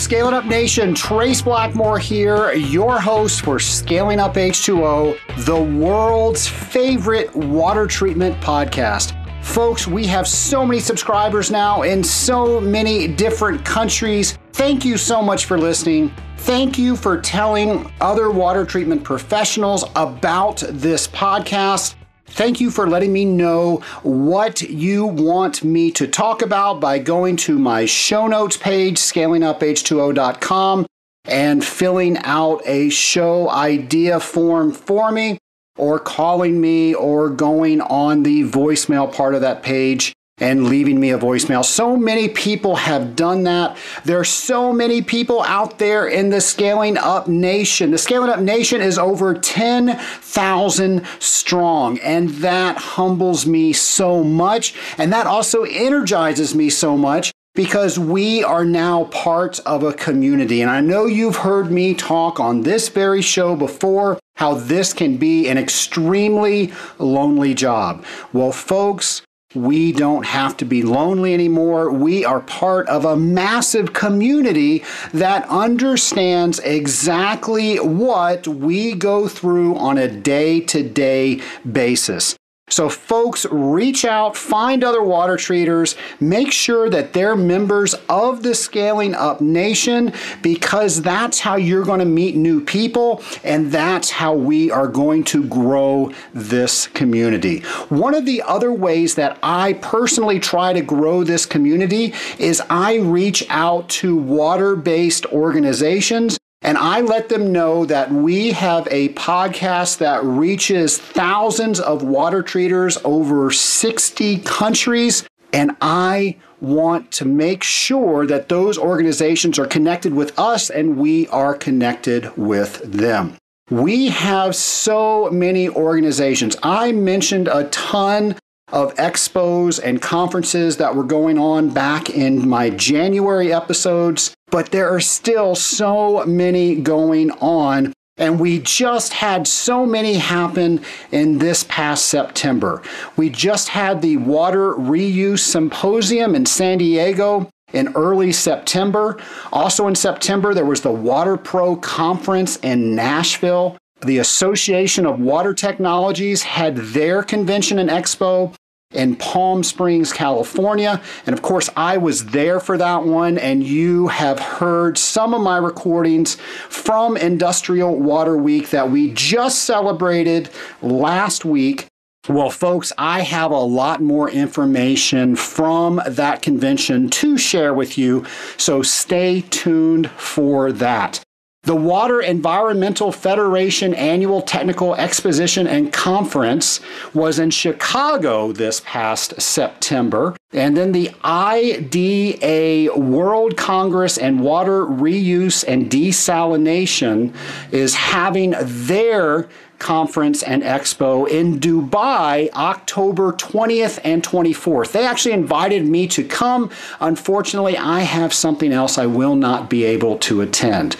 Scale It Up Nation. Trace Blackmore here, your host for Scaling Up H2O, the world's favorite water treatment podcast. Folks, we have so many subscribers now in so many different countries. Thank you so much for listening. Thank you for telling other water treatment professionals about this podcast. Thank you for letting me know what you want me to talk about by going to my show notes page, scalinguph2o.com, and filling out a show idea form for me, or calling me, or going on the voicemail part of that page and leaving me a voicemail. So many people have done that. There are so many people out there in the Scaling Up Nation. The Scaling Up Nation is over 10,000 strong, and that humbles me so much. And that also energizes me so much because we are now part of a community. And I know you've heard me talk on this very show before how this can be an extremely lonely job. Well, folks, we don't have to be lonely anymore. We are part of a massive community that understands exactly what we go through on a day to day basis. So, folks, reach out, find other water treaters, make sure that they're members of the Scaling Up Nation because that's how you're going to meet new people and that's how we are going to grow this community. One of the other ways that I personally try to grow this community is I reach out to water based organizations and I let them know that we have a podcast that reaches thousands of water treaters over 60 countries. And I want to make sure that those organizations are connected with us and we are connected with them. We have so many organizations. I mentioned a ton of expos and conferences that were going on back in my January episodes, but there are still so many going on. And we just had so many happen in this past September. We just had the Water Reuse Symposium in San Diego in early September. Also in September, there was the Water Pro Conference in Nashville. The Association of Water Technologies had their convention and expo in Palm Springs, California. And of course, I was there for that one, and you have heard some of my recordings from Industrial Water Week that we just celebrated last week. Well, folks, I have a lot more information from that convention to share with you, so stay tuned for that. The Water Environmental Federation Annual Technical Exposition and Conference was in Chicago this past September. And then the IDA World Congress and Water Reuse and Desalination is having their conference and expo in Dubai October 20th and 24th. They actually invited me to come. Unfortunately, I have something else I will not be able to attend.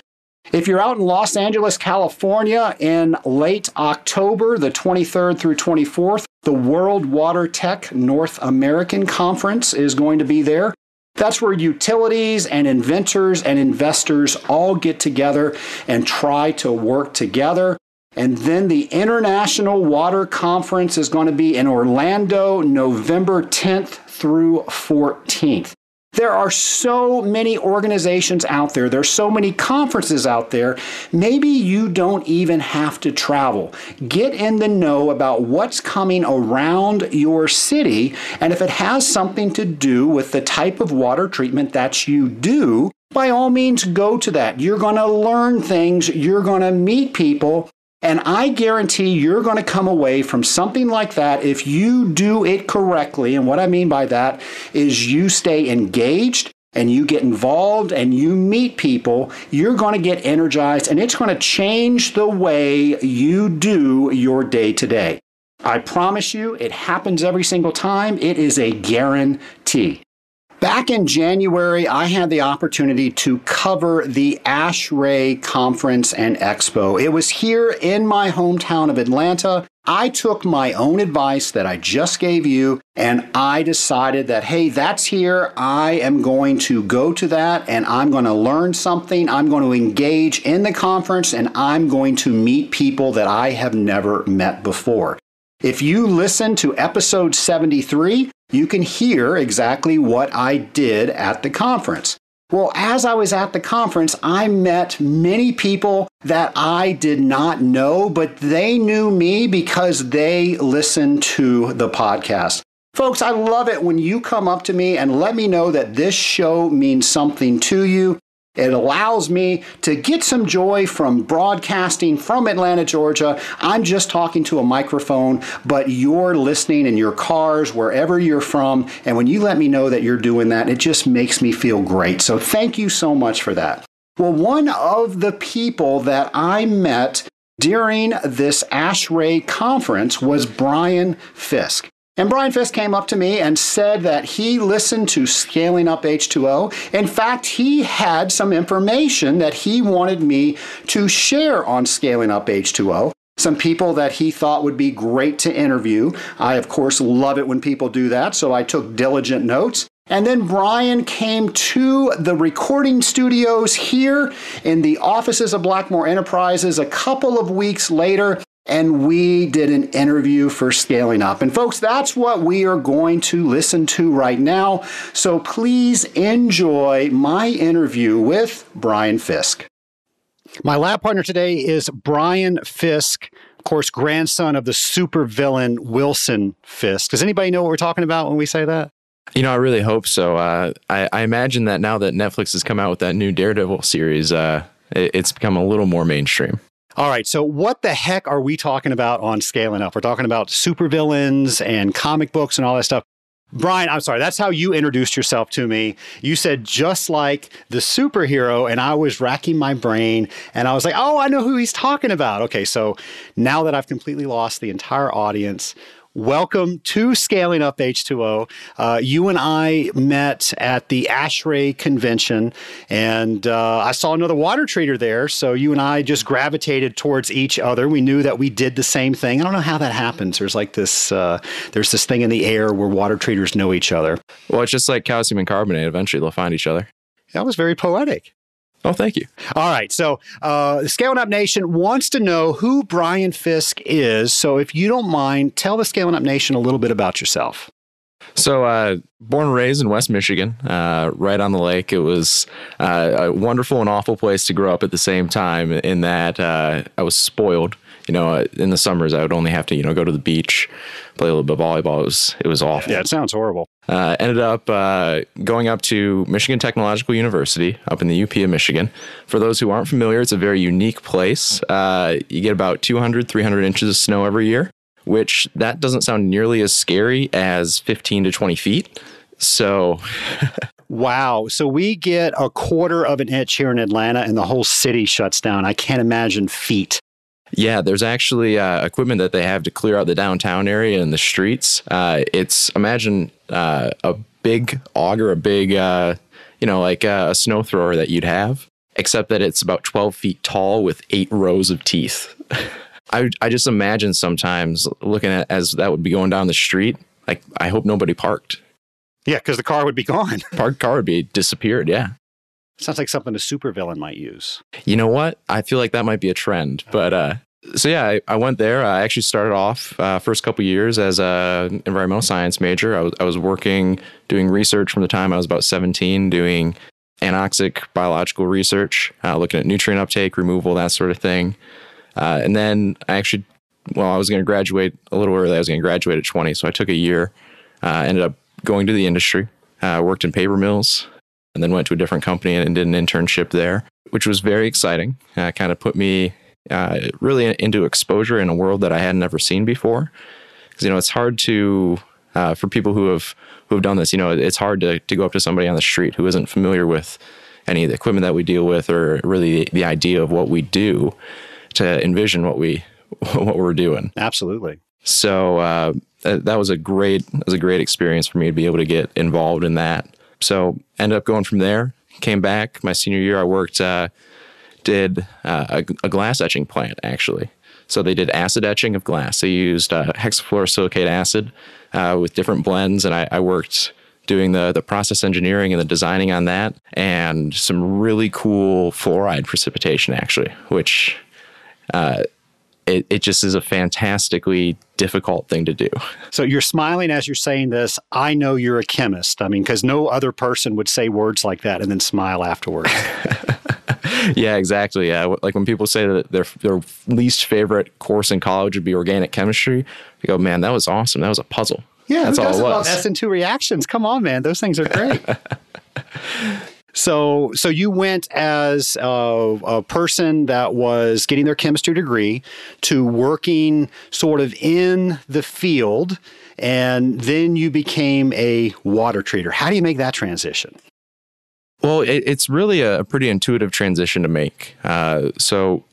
If you're out in Los Angeles, California in late October, the 23rd through 24th, the World Water Tech North American Conference is going to be there. That's where utilities and inventors and investors all get together and try to work together. And then the International Water Conference is going to be in Orlando, November 10th through 14th. There are so many organizations out there. There's so many conferences out there. Maybe you don't even have to travel. Get in the know about what's coming around your city. And if it has something to do with the type of water treatment that you do, by all means, go to that. You're going to learn things. You're going to meet people. And I guarantee you're going to come away from something like that if you do it correctly. And what I mean by that is you stay engaged and you get involved and you meet people, you're going to get energized and it's going to change the way you do your day to day. I promise you, it happens every single time. It is a guarantee. Back in January, I had the opportunity to cover the ASHRAE Conference and Expo. It was here in my hometown of Atlanta. I took my own advice that I just gave you and I decided that, hey, that's here. I am going to go to that and I'm going to learn something. I'm going to engage in the conference and I'm going to meet people that I have never met before. If you listen to episode 73, you can hear exactly what I did at the conference. Well, as I was at the conference, I met many people that I did not know, but they knew me because they listened to the podcast. Folks, I love it when you come up to me and let me know that this show means something to you. It allows me to get some joy from broadcasting from Atlanta, Georgia. I'm just talking to a microphone, but you're listening in your cars, wherever you're from. And when you let me know that you're doing that, it just makes me feel great. So thank you so much for that. Well, one of the people that I met during this ASHRAE conference was Brian Fisk. And Brian Fisk came up to me and said that he listened to Scaling Up H2O. In fact, he had some information that he wanted me to share on Scaling Up H2O. Some people that he thought would be great to interview. I, of course, love it when people do that, so I took diligent notes. And then Brian came to the recording studios here in the offices of Blackmore Enterprises a couple of weeks later and we did an interview for Scaling Up. And folks, that's what we are going to listen to right now. So please enjoy my interview with Brian Fisk. My lab partner today is Brian Fisk, of course, grandson of the supervillain Wilson Fisk. Does anybody know what we're talking about when we say that? You know, I really hope so. Uh, I, I, imagine that now that Netflix has come out with that new Daredevil series, uh, it, it's become a little more mainstream. All right, so what the heck are we talking about on Scaling Up? We're talking about supervillains and comic books and all that stuff. Brian, I'm sorry, that's how you introduced yourself to me. You said just like the superhero, and I was racking my brain and I was like, oh, I know who he's talking about. Okay, so now that I've completely lost the entire audience, Welcome to Scaling Up H2O. Uh, you and I met at the ASHRAE convention, and uh, I saw another water treater there. So you and I just gravitated towards each other. We knew that we did the same thing. I don't know how that happens. There's like this, uh, there's this thing in the air where water treaters know each other. Well, it's just like calcium and carbonate. Eventually, they'll find each other. That was very poetic. Oh, thank you. All right. So, uh, Scaling Up Nation wants to know who Brian Fisk is. So, if you don't mind, tell the Scaling Up Nation a little bit about yourself. So, uh, born and raised in West Michigan, uh, right on the lake. It was uh, a wonderful and awful place to grow up at the same time, in that uh, I was spoiled you know, in the summers I would only have to, you know, go to the beach, play a little bit of volleyball. It was it was awful. Yeah, it sounds horrible. Uh, ended up uh, going up to Michigan Technological University up in the UP of Michigan. For those who aren't familiar, it's a very unique place. Uh, you get about 200, 300 inches of snow every year, which that doesn't sound nearly as scary as 15 to 20 feet. So. Wow. So we get a quarter of an inch here in Atlanta and the whole city shuts down. I can't imagine feet. Yeah, there's actually uh, equipment that they have to clear out the downtown area and the streets. Uh, it's imagine uh, a big auger, a big, uh, you know, like uh, a snow thrower that you'd have, except that it's about 12 feet tall with eight rows of teeth. I, I just imagine sometimes looking at as that would be going down the street, like I hope nobody parked. Yeah, because the car would be gone. Parked car would be disappeared. Yeah. Sounds like something a supervillain might use. You know what? I feel like that might be a trend. But uh, so yeah, I, I, went there. I actually started off uh, first couple years as a environmental science major. I was, I was working doing research from the time I was about 17, doing anoxic biological research, uh, looking at nutrient uptake, removal, that sort of thing. Uh, and then I actually, well, I was going to graduate a little early. I was going to graduate at 20, so I took a year. Uh, ended up going to the industry. Uh, worked in paper mills, and then went to a different company and did an internship there, which was very exciting. Uh, kind of put me uh, really into exposure in a world that I had never seen before. Because you know, it's hard to uh, for people who have who have done this. You know, it's hard to to go up to somebody on the street who isn't familiar with any of the equipment that we deal with, or really the, idea of what we do, to envision what we what we're doing. Absolutely. So uh, that was a great that was a great experience for me to be able to get involved in that. So ended up going from there. Came back my senior year. I worked, uh, did uh, a, a, glass etching plant actually. So they did acid etching of glass. They used uh, hexafluorosilicate acid uh, with different blends, and I, I worked doing the the process engineering and the designing on that, and some really cool fluoride precipitation actually, which uh, it, it just is a fantastically difficult thing to do. So you're smiling as you're saying this. I know you're a chemist. I mean, because no other person would say words like that and then smile afterwards. yeah, exactly. Yeah, like when people say that their their least favorite course in college would be organic chemistry, you go, man, that was awesome. That was a puzzle. Yeah, that's all it was. SN2 reactions. Come on, man. Those things are great. So, so you went as a, a, person that was getting their chemistry degree to working sort of in the field, and then you became a water treater. How do you make that transition? Well, it, it's really a pretty intuitive transition to make. Uh, so,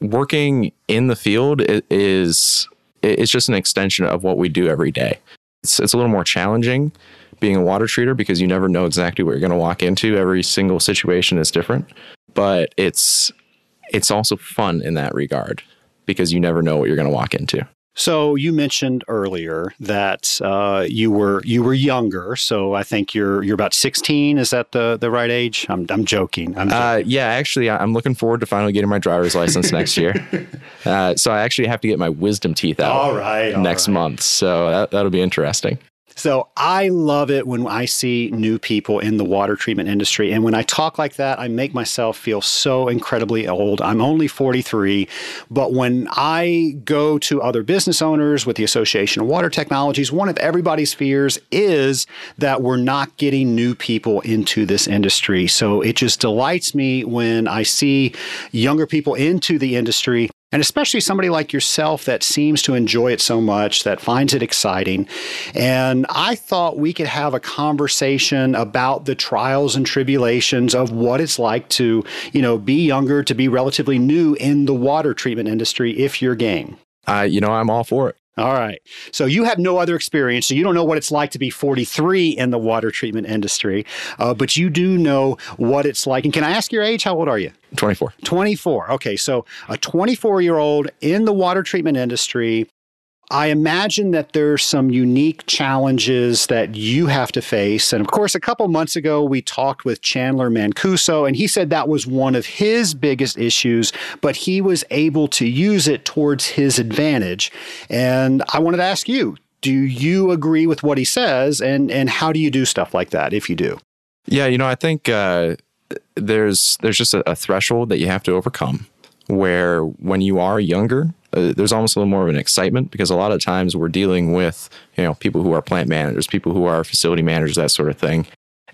working in the field is it's just an extension of what we do every day. It's, it's a little more challenging being a water treater because you never know exactly what you're going to walk into. Every single situation is different, but it's it's also fun in that regard because you never know what you're going to walk into. So you mentioned earlier that uh, you were you were younger. So I think you're you're about 16. Is that the the right age? I'm I'm joking. I'm uh, joking. Uh, yeah, actually, I'm looking forward to finally getting my driver's license next year. Uh, so I actually have to get my wisdom teeth out. All right, next right. month. So that, that'll be interesting. So I love it when I see new people in the water treatment industry. And when I talk like that, I make myself feel so incredibly old. I'm only 43. But when I go to other business owners with the Association of Water Technologies, one of everybody's fears is that we're not getting new people into this industry. So it just delights me when I see younger people into the industry and especially somebody like yourself that seems to enjoy it so much, that finds it exciting. And I thought we could have a conversation about the trials and tribulations of what it's like to, you know, be younger, to be relatively new in the water treatment industry if you're game. Uh, you know, I'm all for it. All right. So you have no other experience. So you don't know what it's like to be 43 in the water treatment industry, uh, but you do know what it's like. And can I ask your age? How old are you? 24. 24. Okay. So a 24 year old in the water treatment industry I imagine that there's some unique challenges that you have to face. And of course, a couple months ago, we talked with Chandler Mancuso, and he said that was one of his biggest issues, but he was able to use it towards his advantage. And I wanted to ask you do you agree with what he says? And, and how do you do stuff like that if you do? Yeah, you know, I think uh, there's, there's just a, a threshold that you have to overcome where when you are younger, uh, there's almost a little more of an excitement because a lot of times we're dealing with you know people who are plant managers, people who are facility managers, that sort of thing,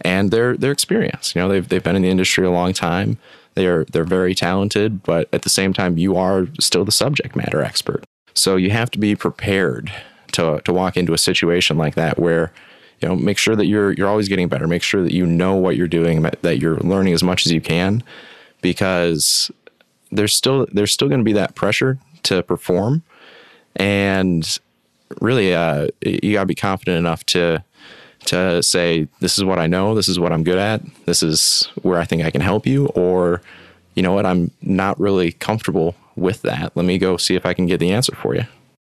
and they're experienced. You know, they've they've been in the industry a long time. They're they're very talented, but at the same time, you are still the subject matter expert. So you have to be prepared to to walk into a situation like that where you know make sure that you're you're always getting better. Make sure that you know what you're doing, that you're learning as much as you can, because there's still there's still going to be that pressure to perform, and really, uh, you got to be confident enough to to say this is what I know, this is what I'm good at, this is where I think I can help you, or you know what, I'm not really comfortable with that. Let me go see if I can get the answer for you.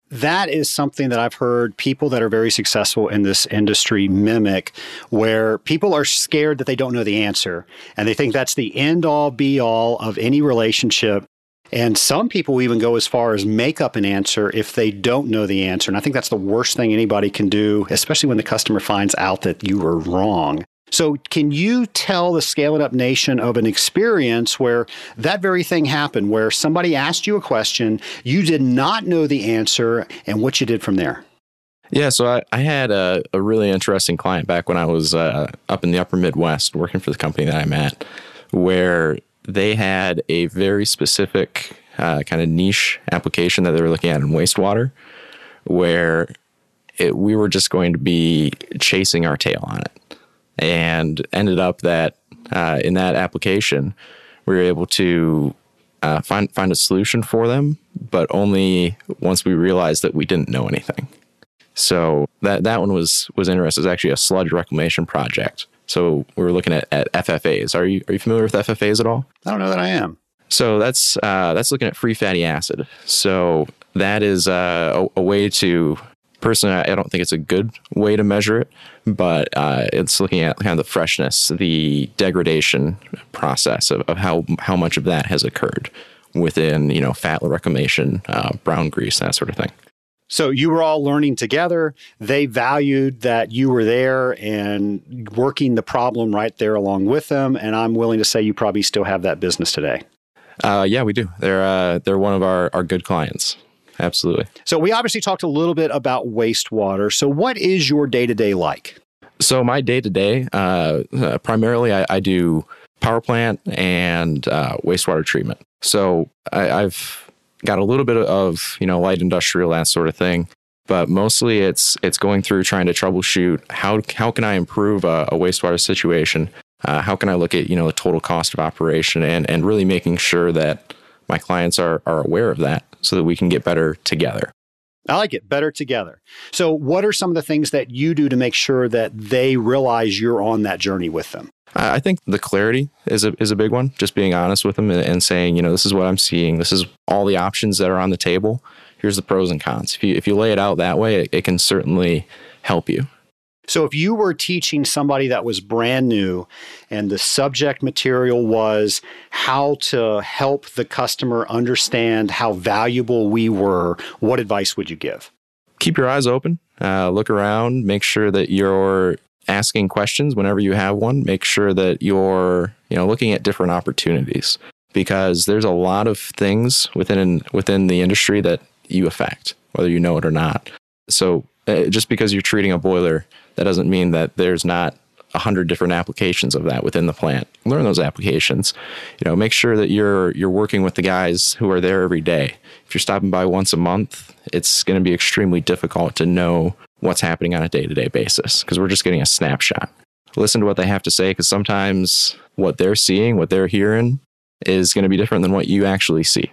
That is something that I've heard people that are very successful in this industry mimic, where people are scared that they don't know the answer and they think that's the end all be all of any relationship. And some people even go as far as make up an answer if they don't know the answer. And I think that's the worst thing anybody can do, especially when the customer finds out that you were wrong. So, can you tell the Scale It Up Nation of an experience where that very thing happened, where somebody asked you a question, you did not know the answer, and what you did from there? Yeah, so I, I had a, a, really interesting client back when I was uh, up in the upper Midwest working for the company that I'm at, where they had a very specific uh, kind of niche application that they were looking at in wastewater, where it, we were just going to be chasing our tail on it and ended up that uh, in that application, we were able to uh, find find a solution for them, but only once we realized that we didn't know anything. So that that one was was interesting. It was actually a sludge reclamation project. So we were looking at, at FFAs. Are you are you familiar with FFAs at all? I don't know that I am. So that's uh, that's looking at free fatty acid. So that is uh, a, a, way to personally, I don't think it's a good way to measure it, but uh, it's looking at kind of the freshness, the degradation process of, of how how much of that has occurred within you know fat reclamation, uh, brown grease, that sort of thing. So you were all learning together. They valued that you were there and working the problem right there along with them. And I'm willing to say you probably still have that business today. Uh, yeah, we do. They're uh, they're one of our, our good clients. Absolutely. So we obviously talked a little bit about wastewater. So what is your day to day like? So my day to day, primarily, I, I, do power plant and uh, wastewater treatment. So I, I've got a little bit of you know light industrial that sort of thing but mostly it's it's going through trying to troubleshoot how how can I improve a, a wastewater situation uh, how can I look at you know the total cost of operation and and really making sure that my clients are are aware of that so that we can get better together. I like it better together. So, what are some of the things that you do to make sure that they realize you're on that journey with them? I think the clarity is a is a big one. Just being honest with them and, and saying, you know, this is what I'm seeing. This is all the options that are on the table. Here's the pros and cons. If you if you lay it out that way, it, it can certainly help you. So if you were teaching somebody that was brand new and the subject material was how to help the customer understand how valuable we were, what advice would you give? Keep your eyes open, uh, look around, make sure that you're asking questions whenever you have one. Make sure that you're, you know, looking at different opportunities because there's a lot of things within within the industry that you affect, whether you know it or not. So uh, just because you're treating a boiler that doesn't mean that there's not a hundred different applications of that within the plant. Learn those applications. You know, make sure that you're you're working with the guys who are there every day. If you're stopping by once a month, it's going to be extremely difficult to know what's happening on a day-to-day basis because we're just getting a snapshot. Listen to what they have to say because sometimes what they're seeing, what they're hearing is going to be different than what you actually see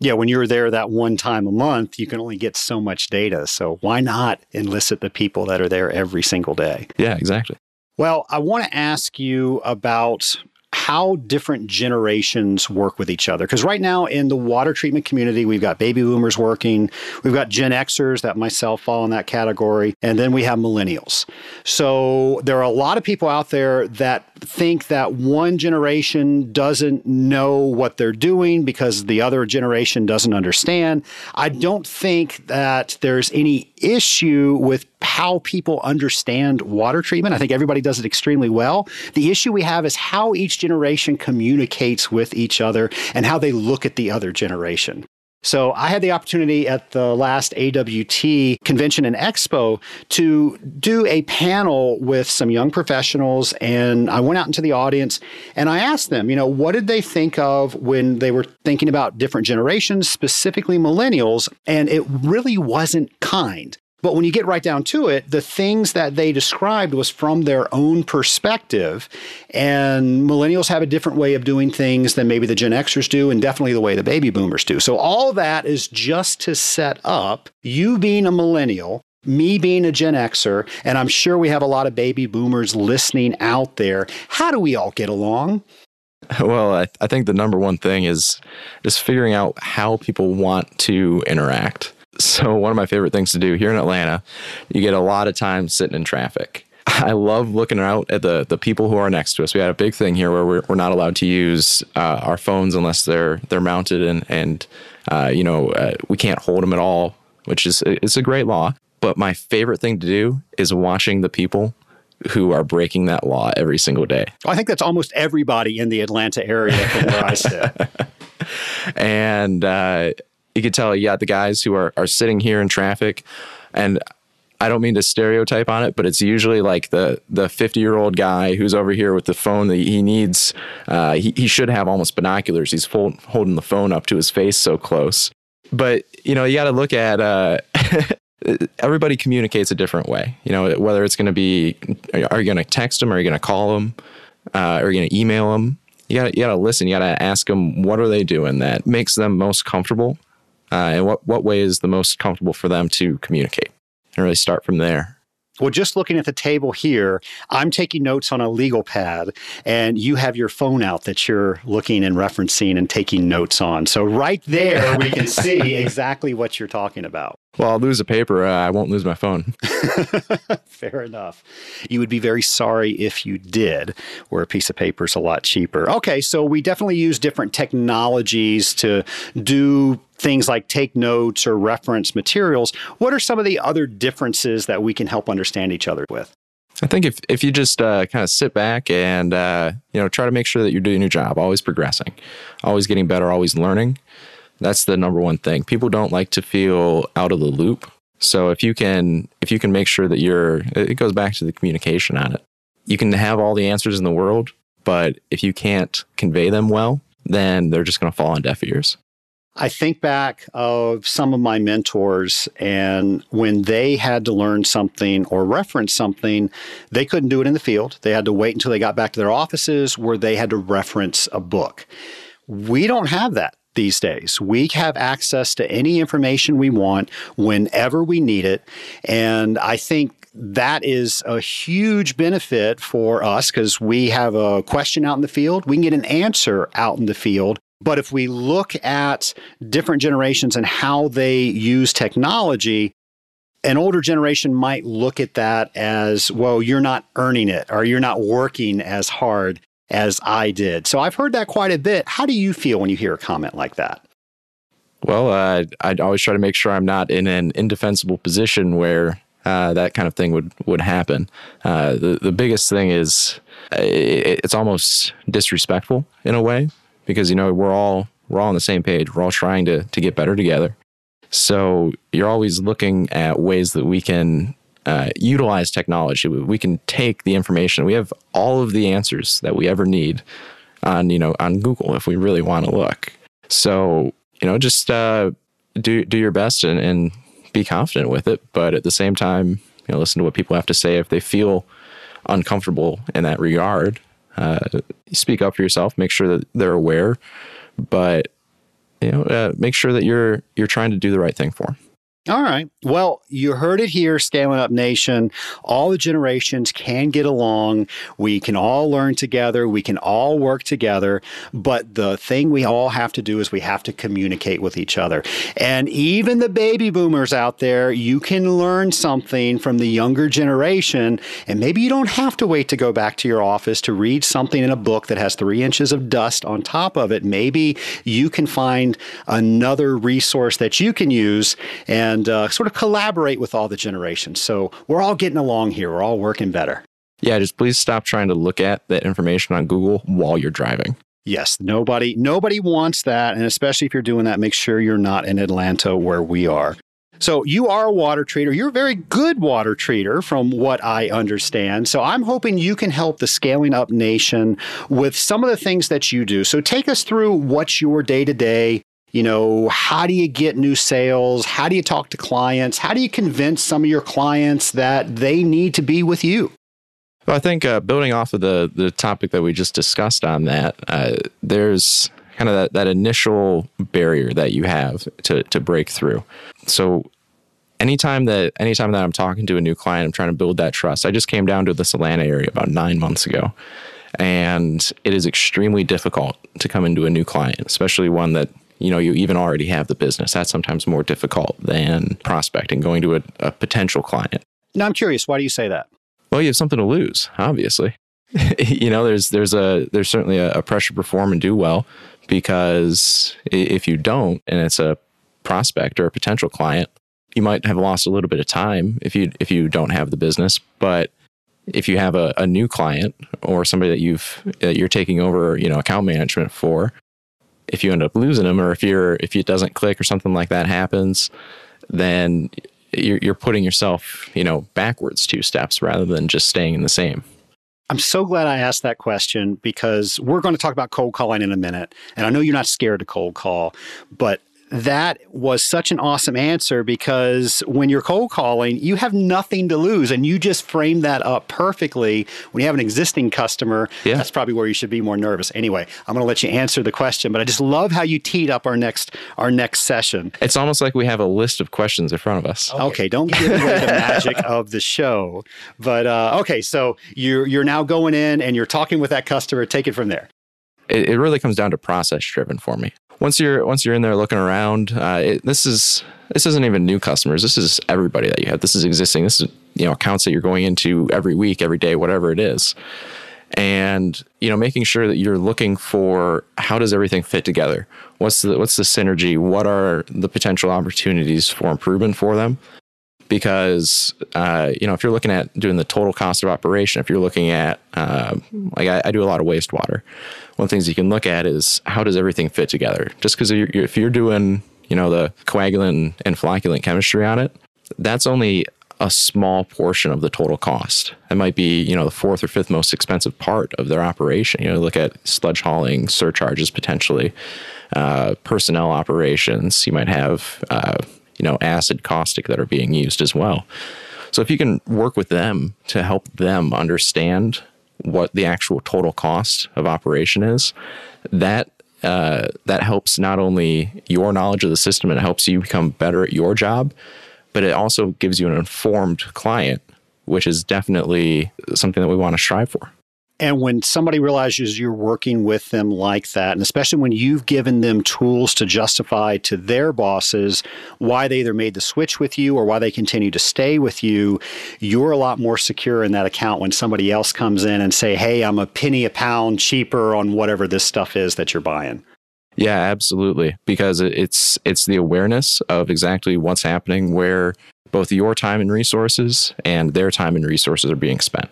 yeah, when you're there that one time a month, you can only get so much data. So why not enlist the people that are there every single day? Yeah, exactly. Well, I want to ask you about how different generations work with each other. Because right now in the water treatment community, we've got baby boomers working, we've got Gen Xers that myself fall in that category, and then we have millennials. So there are a lot of people out there that think that one generation doesn't know what they're doing because the other generation doesn't understand. I don't think that there's any issue with how people understand water treatment. I think everybody does it extremely well. The issue we have is how each generation communicates with each other and how they look at the other generation. So I had the opportunity at the last AWT convention and expo to do a panel with some young professionals. And I went out into the audience and I asked them, you know, what did they think of when they were thinking about different generations, specifically millennials? And it really wasn't kind. But when you get right down to it, the things that they described was from their own perspective. And millennials have a different way of doing things than maybe the Gen Xers do, and definitely the way the baby boomers do. So all that is just to set up you being a millennial me being a Gen Xer, and I'm sure we have a lot of baby boomers listening out there. How do we all get along? Well, I, I, think the number one thing is just figuring out how people want to interact. So, one of my favorite things to do here in Atlanta, you get a lot of time sitting in traffic. I love looking out at the the people who are next to us. We had a big thing here where we're, we're not allowed to use uh, our phones unless they're they're mounted and and uh, you know uh, we can't hold them at all, which is it's a great law. But my favorite thing to do is watching the people who are breaking that law every single day. I think that's almost everybody in the Atlanta area from where I sit. and uh, you could tell you got the guys who are, are sitting here in traffic and I don't mean to stereotype on it, but it's usually like the the 50 year old guy who's over here with the phone that he needs. Uh, he, he should have almost binoculars. He's holding the phone up to his face so close. But you know, you got to look at. Uh, everybody communicates a different way. You know, whether it's going to be, are you going to text them? Are you going to call them? Uh, are you going to email them? You got you got to listen. You got to ask them what are they doing that makes them most comfortable uh, and what, what way is the most comfortable for them to communicate and really start from there. Well, just looking at the table here, I'm taking notes on a legal pad, and you have your phone out that you're looking and referencing and taking notes on. So, right there, we can see exactly what you're talking about. Well, I'll lose a paper. Uh, I won't lose my phone. Fair enough. You would be very sorry if you did, where a piece of paper is a lot cheaper. Okay, so we definitely use different technologies to do things like take notes or reference materials. What are some of the other differences that we can help understand each other with? I think if, if you just uh, kind of sit back and uh, you know try to make sure that you're doing your job, always progressing, always getting better, always learning. That's the number one thing. People don't like to feel out of the loop. So if you can if you can make sure that you're it goes back to the communication on it. You can have all the answers in the world, but if you can't convey them well, then they're just going to fall on deaf ears. I think back of some of my mentors, and when they had to learn something or reference something, they couldn't do it in the field. They had to wait until they got back to their offices where they had to reference a book. We don't have that these days. We have access to any information we want whenever we need it. And I think that is a huge benefit for us because we have a question out in the field. We can get an answer out in the field but if we look at different generations and how they use technology, an older generation might look at that as, well, you're not earning it or you're not working as hard as I did. So I've heard that quite a bit. How do you feel when you hear a comment like that? Well, uh, I'd always try to make sure I'm not in an indefensible position where uh, that kind of thing would would happen. Uh, the the biggest thing is uh, it, it's almost disrespectful in a way because you know we're all we're all on the same page. We're all trying to to get better together. So you're always looking at ways that we can uh, utilize technology. We can take the information. We have all of the answers that we ever need on you know on Google if we really want to look. So you know just uh, do do your best and, and be confident with it, but at the same time, you know, listen to what people have to say if they feel uncomfortable in that regard uh, speak up for yourself. Make sure that they're aware, but you know, uh, make sure that you're you're trying to do the right thing for them. All right. Well, you heard it here, Scaling Up Nation. All the generations can get along. We can all learn together. We can all work together. But the thing we all have to do is we have to communicate with each other. And even the baby boomers out there, you can learn something from the younger generation. And maybe you don't have to wait to go back to your office to read something in a book that has three inches of dust on top of it. Maybe you can find another resource that you can use. And and uh, sort of collaborate with all the generations. So we're all getting along here. We're all working better. Yeah, just please stop trying to look at that information on Google while you're driving. Yes, nobody nobody wants that, and especially if you're doing that, make sure you're not in Atlanta where we are. So you are a water treater. You're a very good water treater from what I understand. So I'm hoping you can help the Scaling Up Nation with some of the things that you do. So take us through what's your day-to-day you know, how do you get new sales? How do you talk to clients? How do you convince some of your clients that they need to be with you? Well, I think uh, building off of the the topic that we just discussed on that, uh, there's kind of that, that initial barrier that you have to to break through. So anytime that anytime that I'm talking to a new client, I'm trying to build that trust. I just came down to the Atlanta area about nine months ago. And it is extremely difficult to come into a new client, especially one that you know you even already have the business. That's sometimes more difficult than prospecting going to a, a potential client. Now i'm curious why do you say that? Well you have something to lose obviously. You know there's there's a there's certainly a, a pressure to perform and do well because if you don't and it's a prospect or a potential client you might have lost a little bit of time if you if you don't have the business. But if you have a, a new client or somebody that you've that you're taking over you know account management for if you end up losing them or if you're if it doesn't click or something like that happens, then you're, you're putting yourself, you know, backwards two steps rather than just staying in the same. I'm so glad I asked that question because we're going to talk about cold calling in a minute. And I know you're not scared to cold call, but that was such an awesome answer because when you're cold calling, you have nothing to lose. And you just framed that up perfectly. When you have an existing customer, yeah. that's probably where you should be more nervous. Anyway, I'm going to let you answer the question, but I just love how you teed up our next our next session. It's almost like we have a list of questions in front of us. Okay, okay don't give away the magic of the show. But uh, okay, so you're you're now going in and you're talking with that customer. Take it from there. It, it really comes down to process driven for me once you're once you're in there looking around, uh, it, this is this isn't even new customers. This is everybody that you have. This is existing. This is you know accounts that you're going into every week, every day, whatever it is, and you know making sure that you're looking for how does everything fit together. What's the what's the synergy? What are the potential opportunities for improvement for them? Because uh, you know if you're looking at doing the total cost of operation, if you're looking at uh, like I, I do a lot of wastewater one of the things you can look at is how does everything fit together? Just because if you're doing, you know, the coagulant and flocculant chemistry on it, that's only a small portion of the total cost. It might be, you know, the fourth or fifth most expensive part of their operation. You know, look at sludge hauling, surcharges potentially, uh, personnel operations. You might have, uh, you know, acid caustic that are being used as well. So if you can work with them to help them understand what the actual total cost of operation is, that uh, that helps not only your knowledge of the system and it helps you become better at your job, but it also gives you an informed client, which is definitely something that we want to strive for. And when somebody realizes you're working with them like that, and especially when you've given them tools to justify to their bosses why they either made the switch with you or why they continue to stay with you, you're a lot more secure in that account when somebody else comes in and say, "Hey, I'm a penny a pound cheaper on whatever this stuff is that you're buying." Yeah, absolutely. Because it's it's the awareness of exactly what's happening where both your time and resources and their time and resources are being spent.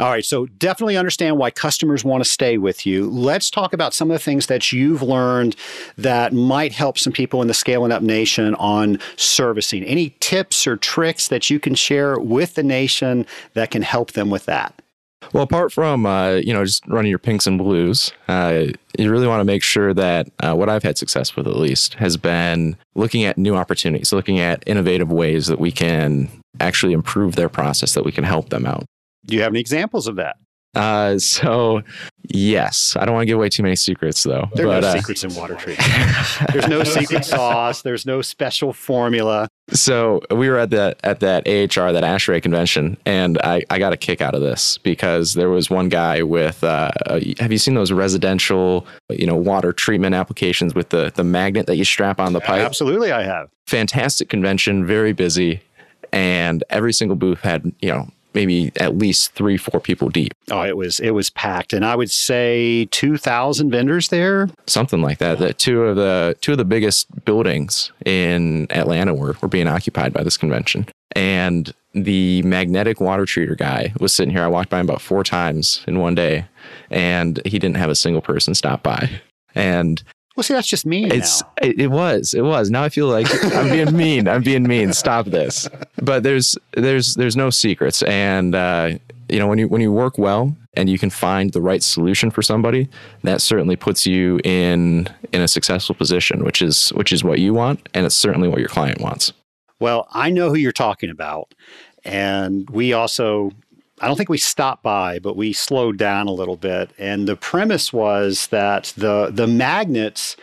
All right, so definitely understand why customers want to stay with you. Let's talk about some of the things that you've learned that might help some people in the Scaling Up Nation on servicing. Any tips or tricks that you can share with the nation that can help them with that? Well, apart from uh, you know just running your pinks and blues, uh, you really want to make sure that uh, what I've had success with, at least, has been looking at new opportunities, looking at innovative ways that we can actually improve their process, that we can help them out. Do you have any examples of that? Uh, so yes, I don't want to give away too many secrets though. There are no uh, secrets in water treatment. there's no secret sauce. There's no special formula. So we were at that at that AHR that ASHRAE convention, and I, I got a kick out of this because there was one guy with. Uh, have you seen those residential, you know, water treatment applications with the the magnet that you strap on the pipe? Absolutely, I have. Fantastic convention, very busy, and every single booth had you know maybe at least three, four people deep. Oh, it was it was packed, and I would say two thousand vendors there, something like that. That two of the two of the biggest buildings in Atlanta were were being occupied by this convention, and the magnetic water treater guy was sitting here. I walked by him about four times in one day, and he didn't have a single person stop by. And well, see, that's just mean. It's it, it, was it was. Now I feel like I'm being mean. I'm being mean. Stop this. But there's there's there's no secrets, and uh, you know when you when you work well and you can find the right solution for somebody, that certainly puts you in in a successful position, which is which is what you want, and it's certainly what your client wants. Well, I know who you're talking about, and we also I don't think we stopped by, but we slowed down a little bit. And the premise was that the the magnets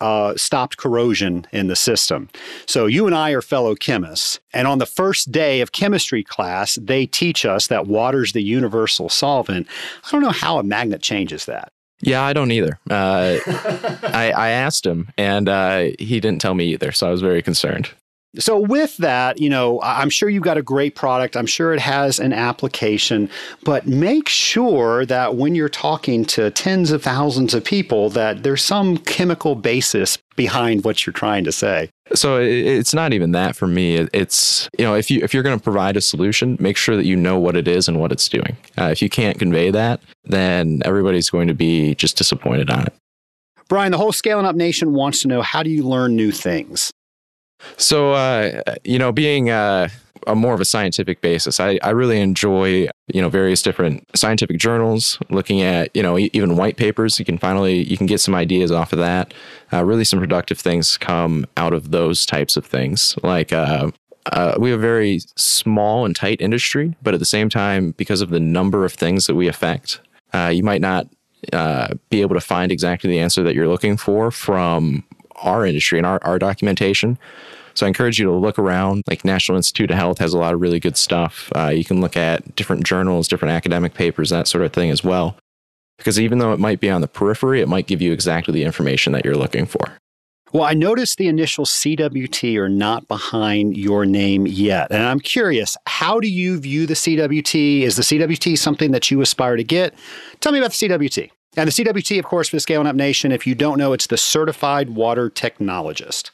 uh, stopped corrosion in the system. So you and I are fellow chemists, and on the first day of chemistry class, they teach us that water's the universal solvent. I don't know how a magnet changes that. Yeah, I don't either. Uh, I, I, asked him, and uh, he didn't tell me either, so I was very concerned. So, with that, you know, I'm sure you've got a great product. I'm sure it has an application, but make sure that when you're talking to tens of thousands of people, that there's some chemical basis behind what you're trying to say. So it's not even that for me. It's you know if you if you're going to provide a solution, make sure that you know what it is and what it's doing. Uh, if you can't convey that, then everybody's going to be just disappointed on it. Brian, the whole scaling up nation wants to know how do you learn new things? So, uh, you know, being uh, a more of a scientific basis. I, I really enjoy, you know, various different scientific journals, looking at, you know, even white papers. You can finally, you can get some ideas off of that. Uh, really some productive things come out of those types of things. Like, uh, uh, we have a very small and tight industry, but at the same time, because of the number of things that we affect, uh, you might not be able to find exactly the answer that you're looking for from our industry and our, our documentation. So I encourage you to look around. Like National Institute of Health has a lot of really good stuff. Uh, you can look at different journals, different academic papers, that sort of thing as well. Because even though it might be on the periphery, it might give you exactly the information that you're looking for. Well, I noticed the initial CWT are not behind your name yet. And I'm curious, how do you view the CWT? Is the CWT something that you aspire to get? Tell me about the CWT. And the CWT, of course, for the Scaling Up Nation, if you don't know, it's the Certified Water Technologist.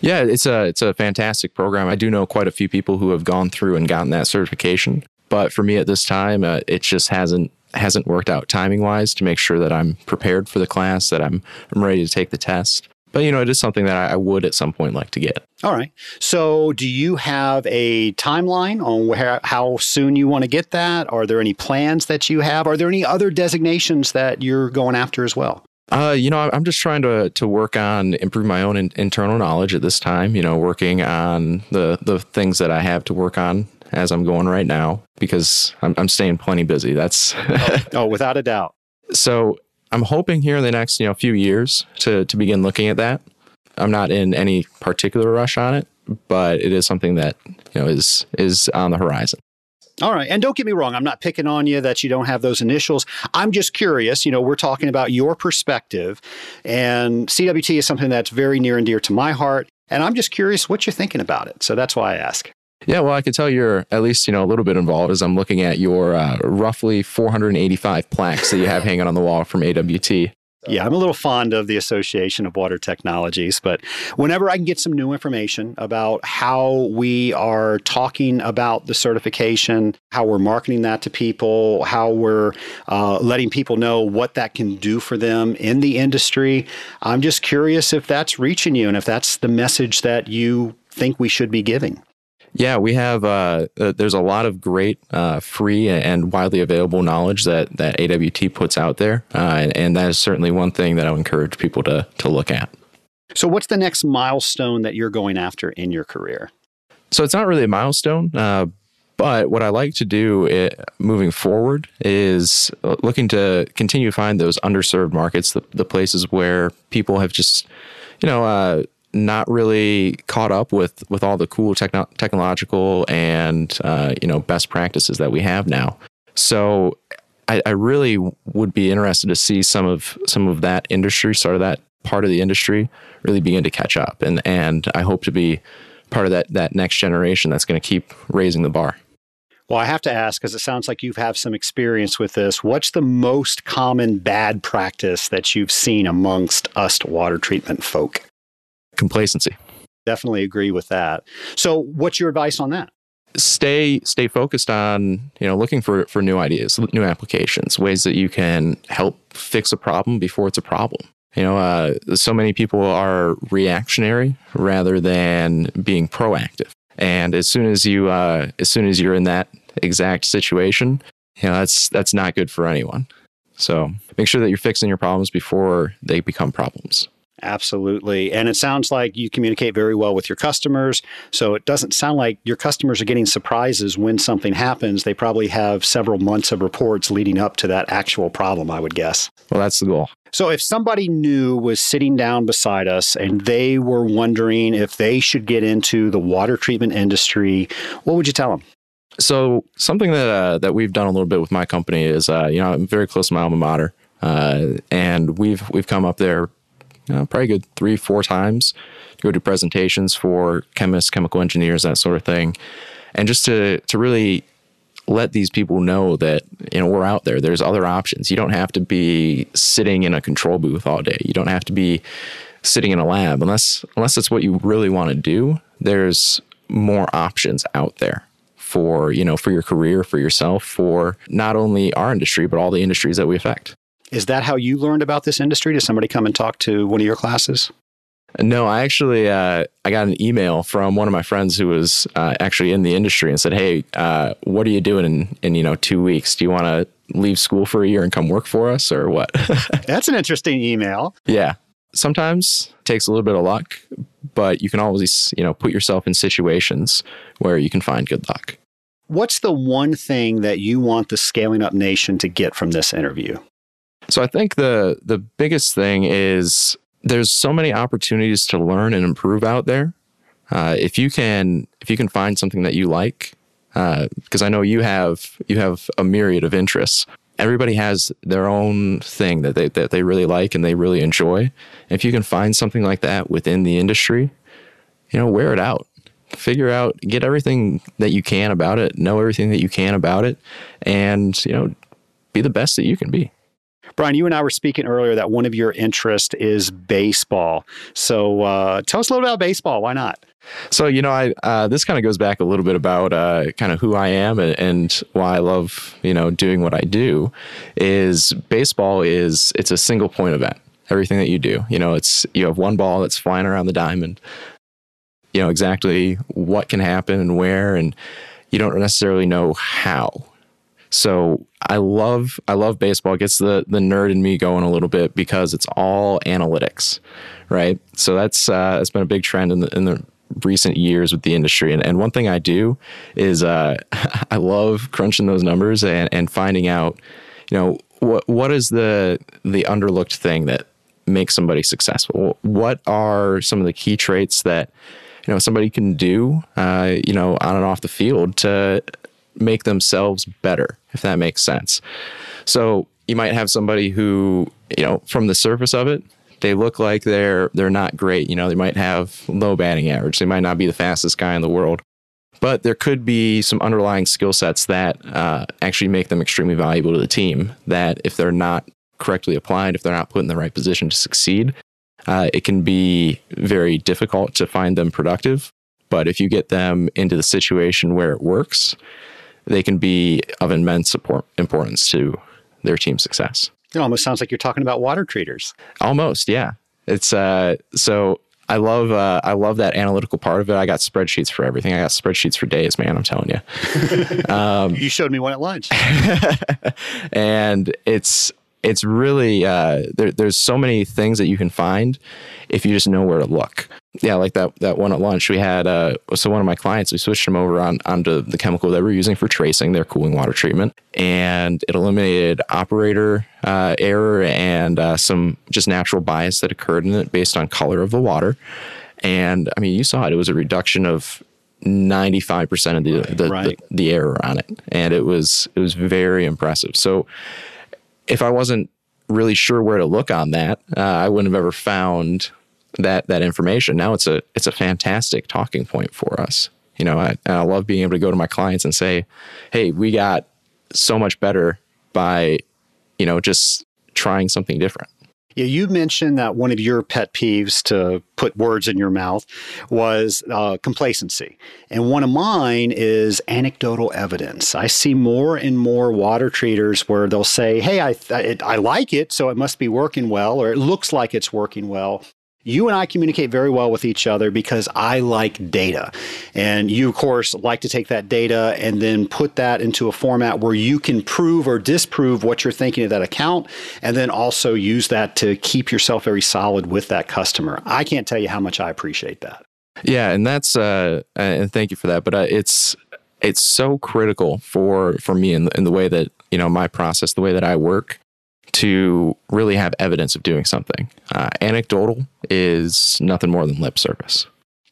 Yeah, it's a it's a fantastic program. I do know quite a few people who have gone through and gotten that certification. But for me at this time, uh, it just hasn't hasn't worked out timing wise to make sure that I'm prepared for the class, that I'm I'm ready to take the test. But you know, it is something that I would at some point like to get. All right. So, do you have a timeline on where, how soon you want to get that? Are there any plans that you have? Are there any other designations that you're going after as well? Uh, you know, I'm just trying to to work on improve my own in, internal knowledge at this time. You know, working on the the things that I have to work on as I'm going right now because I'm I'm staying plenty busy. That's oh, oh, without a doubt. So I'm hoping here in the next you know few years to to begin looking at that. I'm not in any particular rush on it, but it is something that you know is is on the horizon. All right. And don't get me wrong, I'm not picking on you that you don't have those initials. I'm just curious. You know, we're talking about your perspective, and CWT is something that's very near and dear to my heart. And I'm just curious what you're thinking about it. So that's why I ask. Yeah, well, I can tell you're at least you know a little bit involved as I'm looking at your uh, roughly 485 plaques that you have hanging on the wall from AWT. Yeah, I'm a little fond of the Association of Water Technologies, but whenever I can get some new information about how we are talking about the certification, how we're marketing that to people, how we're uh, letting people know what that can do for them in the industry, I'm just curious if that's reaching you and if that's the message that you think we should be giving. Yeah, we have. Uh, uh, there's a lot of great uh, free and widely available knowledge that that AWT puts out there, uh, and, and, that is certainly one thing that I would encourage people to to look at. So, what's the next milestone that you're going after in your career? So, it's not really a milestone. Uh, but what I like to do it, moving forward is looking to continue to find those underserved markets, the, the places where people have just, you know, uh, not really caught up with with all the cool techno- technological and uh, you know best practices that we have now. So I, I, really would be interested to see some of some of that industry, sort of that part of the industry, really begin to catch up, and and I hope to be part of that that next generation that's going to keep raising the bar. Well, I have to ask because it sounds like you have have some experience with this. What's the most common bad practice that you've seen amongst us water treatment folk? Complacency. Definitely agree with that. So, what's your advice on that? Stay stay focused on you know looking for for new ideas, new applications, ways that you can help fix a problem before it's a problem. You know, uh, so many people are reactionary rather than being proactive. And as soon as you uh, as soon as you're in that exact situation, you know that's that's not good for anyone. So make sure that you're fixing your problems before they become problems. Absolutely. And it sounds like you communicate very well with your customers. So it doesn't sound like your customers are getting surprises when something happens. They probably have several months of reports leading up to that actual problem, I would guess. Well, that's the goal. So if somebody new was sitting down beside us and they were wondering if they should get into the water treatment industry, what would you tell them? So something that uh, that we've done a little bit with my company is, uh, you know, I'm very close to my alma mater, uh, and we've we've come up there you know, probably good three, four times to go do presentations for chemists, chemical engineers, that sort of thing. And just to, to really let these people know that, you know, we're out there. There's other options. You don't have to be sitting in a control booth all day. You don't have to be sitting in a lab unless unless that's what you really want to do. There's more options out there for, you know, for your career, for yourself, for not only our industry, but all the industries that we affect. Is that how you learned about this industry? Did somebody come and talk to one of your classes? No, I actually uh, I got an email from one of my friends who was uh, actually in the industry and said, "Hey, uh, what are you doing in in you know two weeks? Do you want to leave school for a year and come work for us, or what?" That's an interesting email. Yeah, sometimes it takes a little bit of luck, but you can always you know put yourself in situations where you can find good luck. What's the one thing that you want the Scaling Up Nation to get from this interview? So I think the the biggest thing is there's so many opportunities to learn and improve out there. Uh, if you can if you can find something that you like, because uh, I know you have you have a myriad of interests. Everybody has their own thing that they that they really like and they really enjoy. If you can find something like that within the industry, you know, wear it out. Figure out, get everything that you can about it, know everything that you can about it, and you know, be the best that you can be. Brian, you and I were speaking earlier that one of your interests is baseball. So uh, tell us a little about baseball. Why not? So you know, I uh, this kind of goes back a little bit about uh, kind of who I am and, and, why I love you know doing what I do. Is baseball is it's a single point event. Everything that you do, you know, it's you have one ball that's flying around the diamond. You know exactly what can happen and where, and you don't necessarily know how. So I love I love baseball. It gets the the nerd in me going a little bit because it's all analytics, right? So that's uh, that's been a big trend in the in the recent years with the industry. And, and one thing I do is uh, I love crunching those numbers and, and finding out, you know, what what is the the underlooked thing that makes somebody successful? What are some of the key traits that you know somebody can do, uh, you know, on and off the field to make themselves better, if that makes sense. So you might have somebody who, you know, from the surface of it, they look like they're they're not great. You know, they might have low batting average. They might not be the fastest guy in the world, but there could be some underlying skill sets that uh, actually make them extremely valuable to the team. That if they're not correctly applied, if they're not put in the right position to succeed, uh, it can be very difficult to find them productive. But if you get them into the situation where it works, they can be of immense support, importance to their team success. It almost sounds like you're talking about water treaters. Almost, yeah. It's uh, so I love uh, I love that analytical part of it. I got spreadsheets for everything. I got spreadsheets for days, man. I'm telling you. um, you showed me one at lunch, and it's it's really uh, there, there's so many things that you can find if you just know where to look yeah, like that that one at lunch, we had uh, so one of my clients, we switched them over on onto the chemical that we're using for tracing their cooling water treatment, and it eliminated operator uh, error and uh, some just natural bias that occurred in it based on color of the water. And I mean, you saw it; it was a reduction of 95% of the the, right. the, the error on it, and it was it was very impressive. So, if I wasn't really sure where to look on that, uh, I wouldn't have ever found that that information. Now it's a it's a fantastic talking point for us. You know, I, I love being able to go to my clients and say, "Hey, we got so much better by, you know, just trying something different." Yeah, you mentioned that one of your pet peeves, to put words in your mouth, was uh, complacency. And one of mine is anecdotal evidence. I see more and more water treaters where they'll say, hey, I, I, I like it, so it must be working well, or it looks like it's working well you and I communicate very well with each other because I like data. And you, of course, like to take that data and then put that into a format where you can prove or disprove what you're thinking of that account, and then also use that to keep yourself very solid with that customer. I can't tell you how much I appreciate that. Yeah, and that's uh, and thank you for that. But uh, it's it's so critical for for me in in the way that you know my process, the way that I work to really have evidence of doing something. Uh, anecdotal is nothing more than lip service.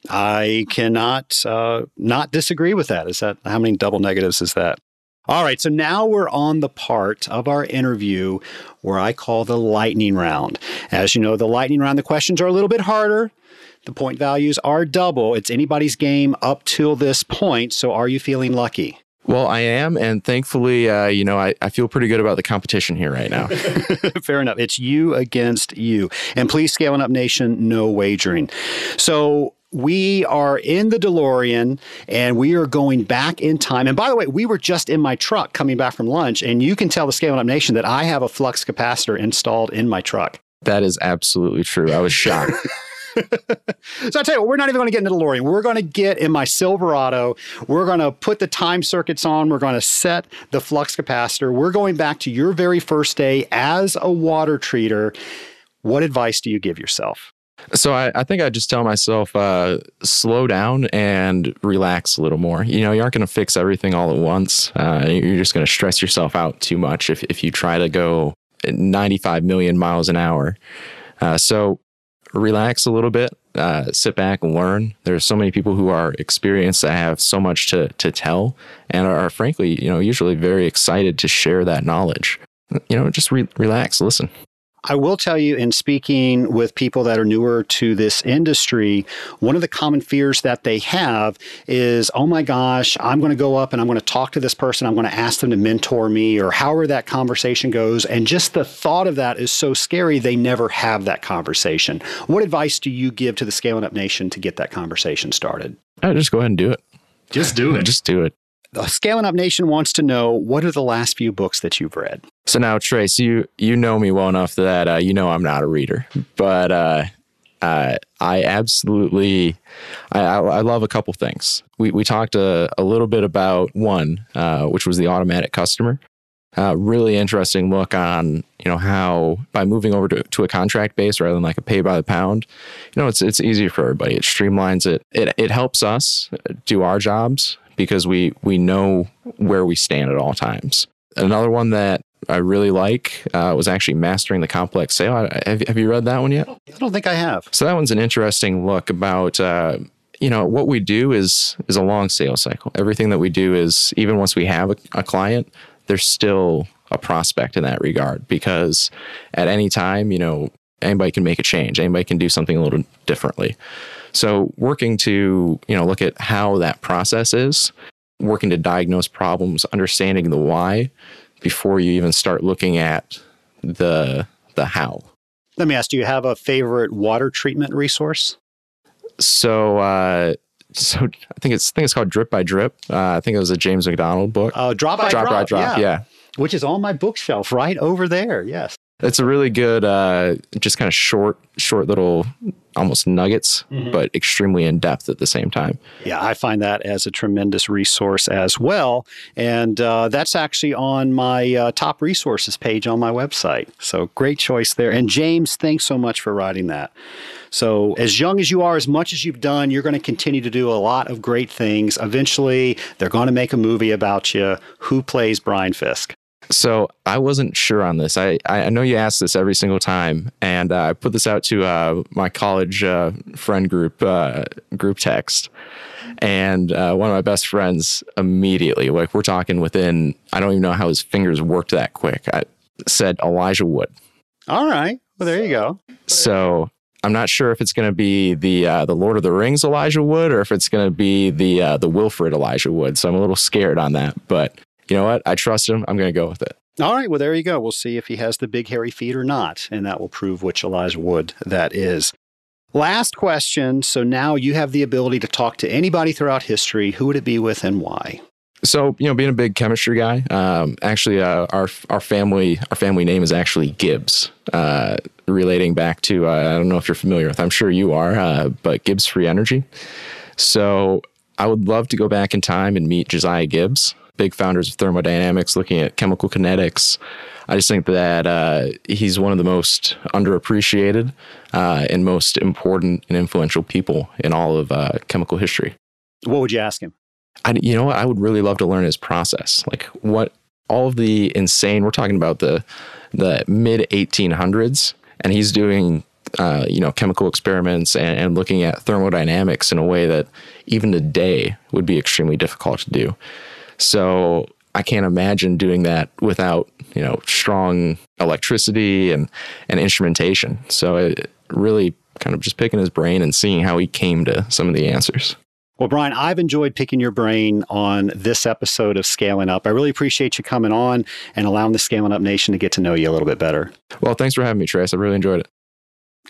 I cannot uh, not disagree with that. Is that how many double negatives is that? All right, so now we're on the part of our interview where I call the lightning round. As you know, the lightning round, the questions are a little bit harder. The point values are double. It's anybody's game up till this point. So are you feeling lucky? Well, I am, and thankfully, uh, you know, I, I feel pretty good about the competition here right now. Fair enough. It's you against you. And please, Scaling Up Nation, no wagering. So we are in the DeLorean and we are going back in time. And by the way, we were just in my truck coming back from lunch, and you can tell the Scaling Up Nation that I have a flux capacitor installed in my truck. That is absolutely true. I was shocked. so I tell you what, we're not even going to get into the DeLorean. We're going to get in my Silverado. We're going to put the time circuits on. We're going to set the flux capacitor. We're going back to your very first day as a water treater. What advice do you give yourself? So I, I think I just tell myself, uh, slow down and relax a little more. You know, you aren't going to fix everything all at once. Uh, you're just going to stress yourself out too much if, if you try to go 95 million miles an hour. Uh, so relax a little bit, uh, sit back and learn. There's so many people who are experienced that have so much to, to tell and are, frankly, you know, usually very excited to share that knowledge. You know, just re- relax, listen. I will tell you, in speaking with people that are newer to this industry, one of the common fears that they have is, oh my gosh, I'm going to go up and I'm going to talk to this person. I'm going to ask them to mentor me or however that conversation goes. And just the thought of that is so scary, they never have that conversation. What advice do you give to the Scaling Up Nation to get that conversation started? Oh, just go ahead and do it. Just do it. just do it. The Scaling Up Nation wants to know what are the last few books that you've read? So now, Trace, you you know me well enough that uh, you know I'm not a reader, but uh, uh, I absolutely I, I, love a couple things. We we talked a, a little bit about one, uh, which was the automatic customer. Uh, really interesting look on you know how by moving over to, to a contract base rather than like a pay by the pound, you know it's it's easier for everybody. It streamlines it. It it helps us do our jobs because we we know where we stand at all times. Another one that I really like uh, was actually Mastering the Complex Sale. Have, have you read that one yet? I don't think I have. So that one's an interesting look about. Uh, you know what we do is is a long sales cycle. Everything that we do is even once we have a, a client, there's still a prospect in that regard because at any time, you know, anybody can make a change. Anybody can do something a little differently. So working to, you know, look at how that process is, working to diagnose problems, understanding the why before you even start looking at the the how. Let me ask, do you have a favorite water treatment resource? So uh so I think it's I think it's called Drip by Drip. Uh, I think it was a James McDonald book. Oh, uh, Drop by Drop. Drop by Drop, yeah. yeah. Which is on my bookshelf right over there. Yes. It's a really good, uh, just kind of short, short little, almost nuggets, mm-hmm. but extremely in depth at the same time. Yeah, I find that as a tremendous resource as well, and uh, that's actually on my uh, top resources page on my website. So great choice there. And James, thanks so much for writing that. So, as young as you are, as much as you've done, you're going to continue to do a lot of great things. Eventually, they're going to make a movie about you. Who plays Brian Fisk? So I wasn't sure on this. I, I know you ask this every single time, and uh, I put this out to uh, my college uh, friend group uh, group text, and uh, one of my best friends immediately, like we're talking within, I don't even know how his fingers worked that quick. I said Elijah Wood. All right, well there you go. So I'm not sure if it's going to be the uh, the Lord of the Rings Elijah Wood or if it's going to be the uh, the Wilfred Elijah Wood. So I'm a little scared on that, but you know what? I trust him. I'm going to go with it. All right. Well, there you go. We'll see if he has the big hairy feet or not. And that will prove which Elijah Wood that is. Last question. So now you have the ability to talk to anybody throughout history. Who would it be with and why? So you know, being a big chemistry guy, um, actually, uh, our our family our family name is actually Gibbs, uh, relating back to uh, I don't know if you're familiar with. I'm sure you are, uh, but Gibbs Free Energy. So I would love to go back in time and meet Josiah Gibbs big founders of thermodynamics, looking at chemical kinetics. I just think that uh, he's one of the most underappreciated uh, and most important and influential people in all of uh, chemical history. What would you ask him? I, you know, I would really love to learn his process, like what all of the insane. We're talking about the the mid 1800s, and he's doing uh, you know chemical experiments and, and, looking at thermodynamics in a way that even today would be extremely difficult to do. So I can't imagine doing that without, you know, strong electricity and, and instrumentation. So it really kind of just picking his brain and seeing how he came to some of the answers. Well, Brian, I've enjoyed picking your brain on this episode of Scaling Up. I really appreciate you coming on and allowing the Scaling Up Nation to get to know you a little bit better. Well, thanks for having me, Trace. I really enjoyed it.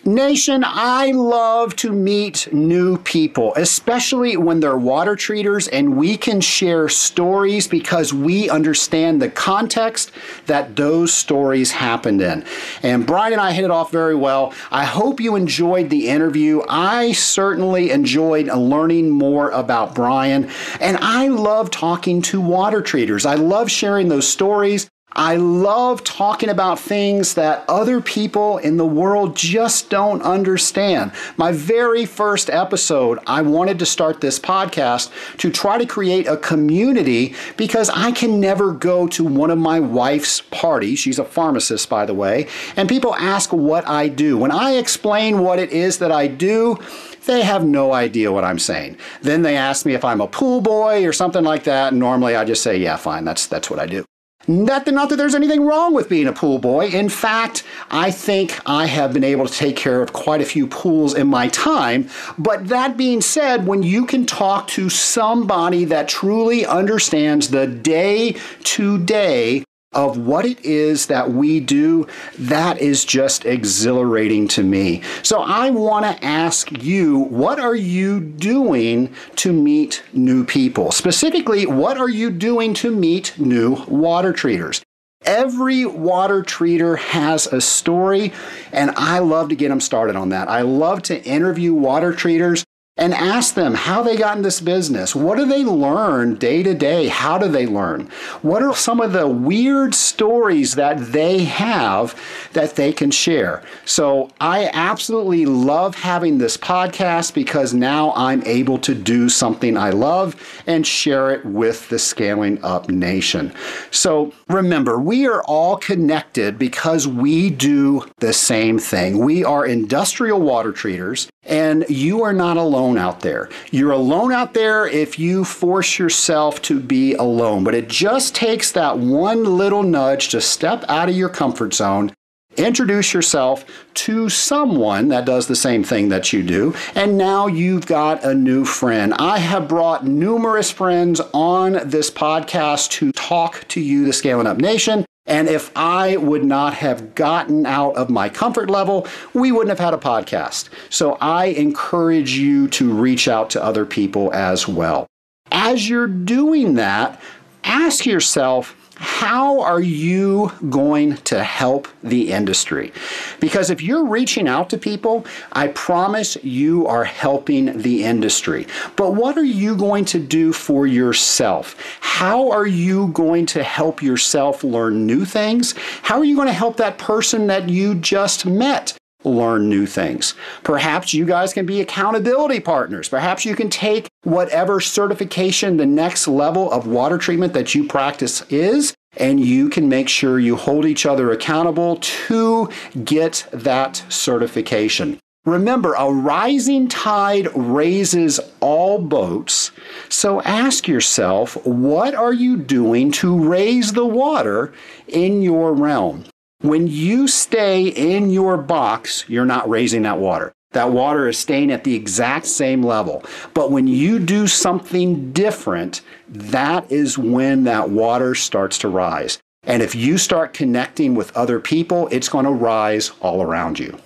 Nation, I love to meet new people, especially when they're water treaters and we can share stories because we understand the context that those stories happened in. And Brian and I hit it off very well. I hope you enjoyed the interview. I certainly enjoyed learning more about Brian, and I love talking to water treaters. I love sharing those stories. I love talking about things that other people in the world just don't understand. My very first episode, I wanted to start this podcast to try to create a community because I can never go to one of my wife's parties. She's a pharmacist, by the way, and people ask what I do. When I explain what it is that I do, they have no idea what I'm saying. Then they ask me if I'm a pool boy or something like that, and normally I just say, yeah, fine, that's that's what I do. Not that, not that there's anything wrong with being a pool boy. In fact, I think I have been able to take care of quite a few pools in my time. But that being said, when you can talk to somebody that truly understands the day to day of what it is that we do, that is just exhilarating to me. So I want to ask you, what are you doing to meet new people? Specifically, what are you doing to meet new water treaters? Every water treater has a story, and I love to get them started on that. I love to interview water treaters and ask them how they got in this business. What do they learn day to day? How do they learn? What are some of the weird stories that they have that they can share? So I absolutely love having this podcast because now I'm able to do something I love and share it with the Scaling Up Nation. So remember, we are all connected because we do the same thing. We are industrial water treaters and you are not alone out there. You're alone out there if you force yourself to be alone. But it just takes that one little nudge to step out of your comfort zone, introduce yourself to someone that does the same thing that you do, and now you've got a new friend. I have brought numerous friends on this podcast to talk to you, the Scaling Up Nation. And if I would not have gotten out of my comfort level, we wouldn't have had a podcast. So I encourage you to reach out to other people as well. As you're doing that, ask yourself, how are you going to help the industry? Because if you're reaching out to people, I promise you are helping the industry. But what are you going to do for yourself? How are you going to help yourself learn new things? How are you going to help that person that you just met? Learn new things. Perhaps you guys can be accountability partners. Perhaps you can take whatever certification the next level of water treatment that you practice is, and you can make sure you hold each other accountable to get that certification. Remember, a rising tide raises all boats. So ask yourself, what are you doing to raise the water in your realm? When you stay in your box, you're not raising that water. That water is staying at the exact same level. But when you do something different, that is when that water starts to rise. And if you start connecting with other people, it's going to rise all around you.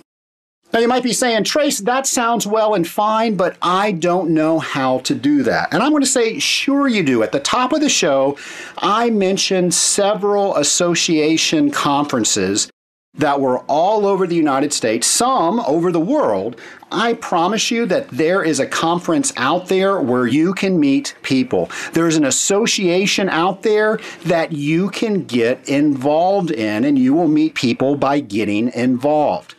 Now, you might be saying, Trace, that sounds well and fine, but I don't know how to do that. And I'm going to say, sure, you do. At the top of the show, I mentioned several association conferences that were all over the United States, some over the world. I promise you that there is a conference out there where you can meet people. There's an association out there that you can get involved in, and you will meet people by getting involved.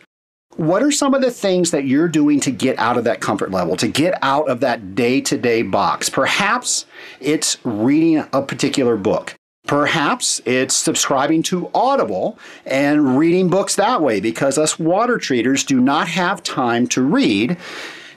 What are some of the things that you're doing to get out of that comfort level, to get out of that day to day box? Perhaps it's reading a particular book. Perhaps it's subscribing to Audible and reading books that way because us water treaters do not have time to read.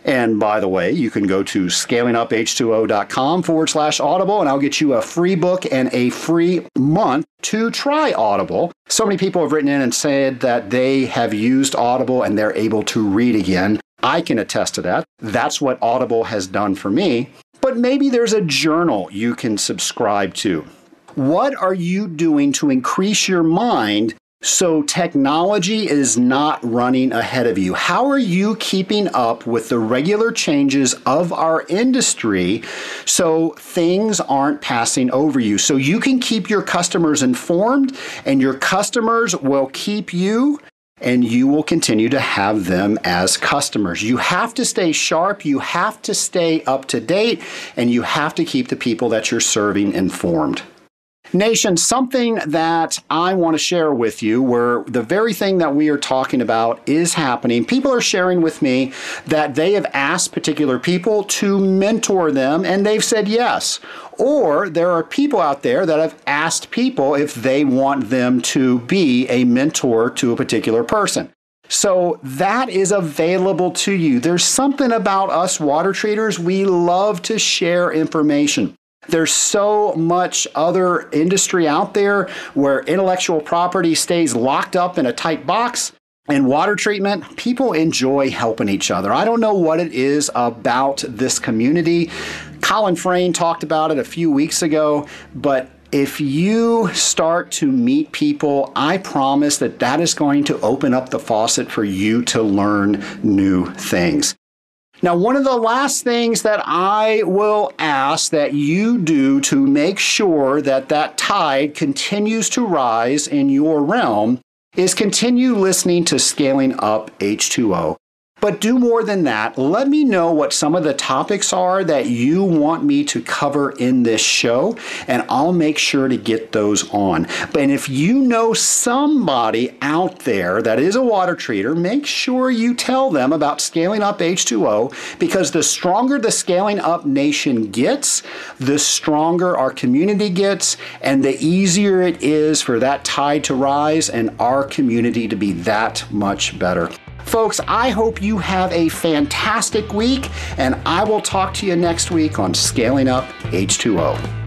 And by the way, you can go to scalinguph2o.com forward slash audible, and I'll get you a free book and a free month to try Audible. So many people have written in and said that they have used Audible and they're able to read again. I can attest to that. That's what Audible has done for me. But maybe there's a journal you can subscribe to. What are you doing to increase your mind So, technology is not running ahead of you. How are you keeping up with the regular changes of our industry so things aren't passing over you? So, you can keep your customers informed, and your customers will keep you and you will continue to have them as customers. You have to stay sharp, you have to stay up to date, and you have to keep the people that you're serving informed. Nation, something that I want to share with you where the very thing that we are talking about is happening. People are sharing with me that they have asked particular people to mentor them and they've said yes. Or there are people out there that have asked people if they want them to be a mentor to a particular person. So that is available to you. There's something about us water treaters, we love to share information. There's so much other industry out there where intellectual property stays locked up in a tight box. And water treatment, people enjoy helping each other. I don't know what it is about this community. Colin Frayne talked about it a few weeks ago, but if you start to meet people, I promise that that is going to open up the faucet for you to learn new things. Now, one of the last things that I will ask that you do to make sure that that tide continues to rise in your realm is continue listening to Scaling Up H2O. But do more than that. Let me know what some of the topics are that you want me to cover in this show, and I'll make sure to get those on. But if you know somebody out there that is a water treater, make sure you tell them about scaling up H2O because the stronger the scaling up nation gets, the stronger our community gets, and the easier it is for that tide to rise and our community to be that much better. Folks, I hope you have a fantastic week, and I will talk to you next week on Scaling Up H2O.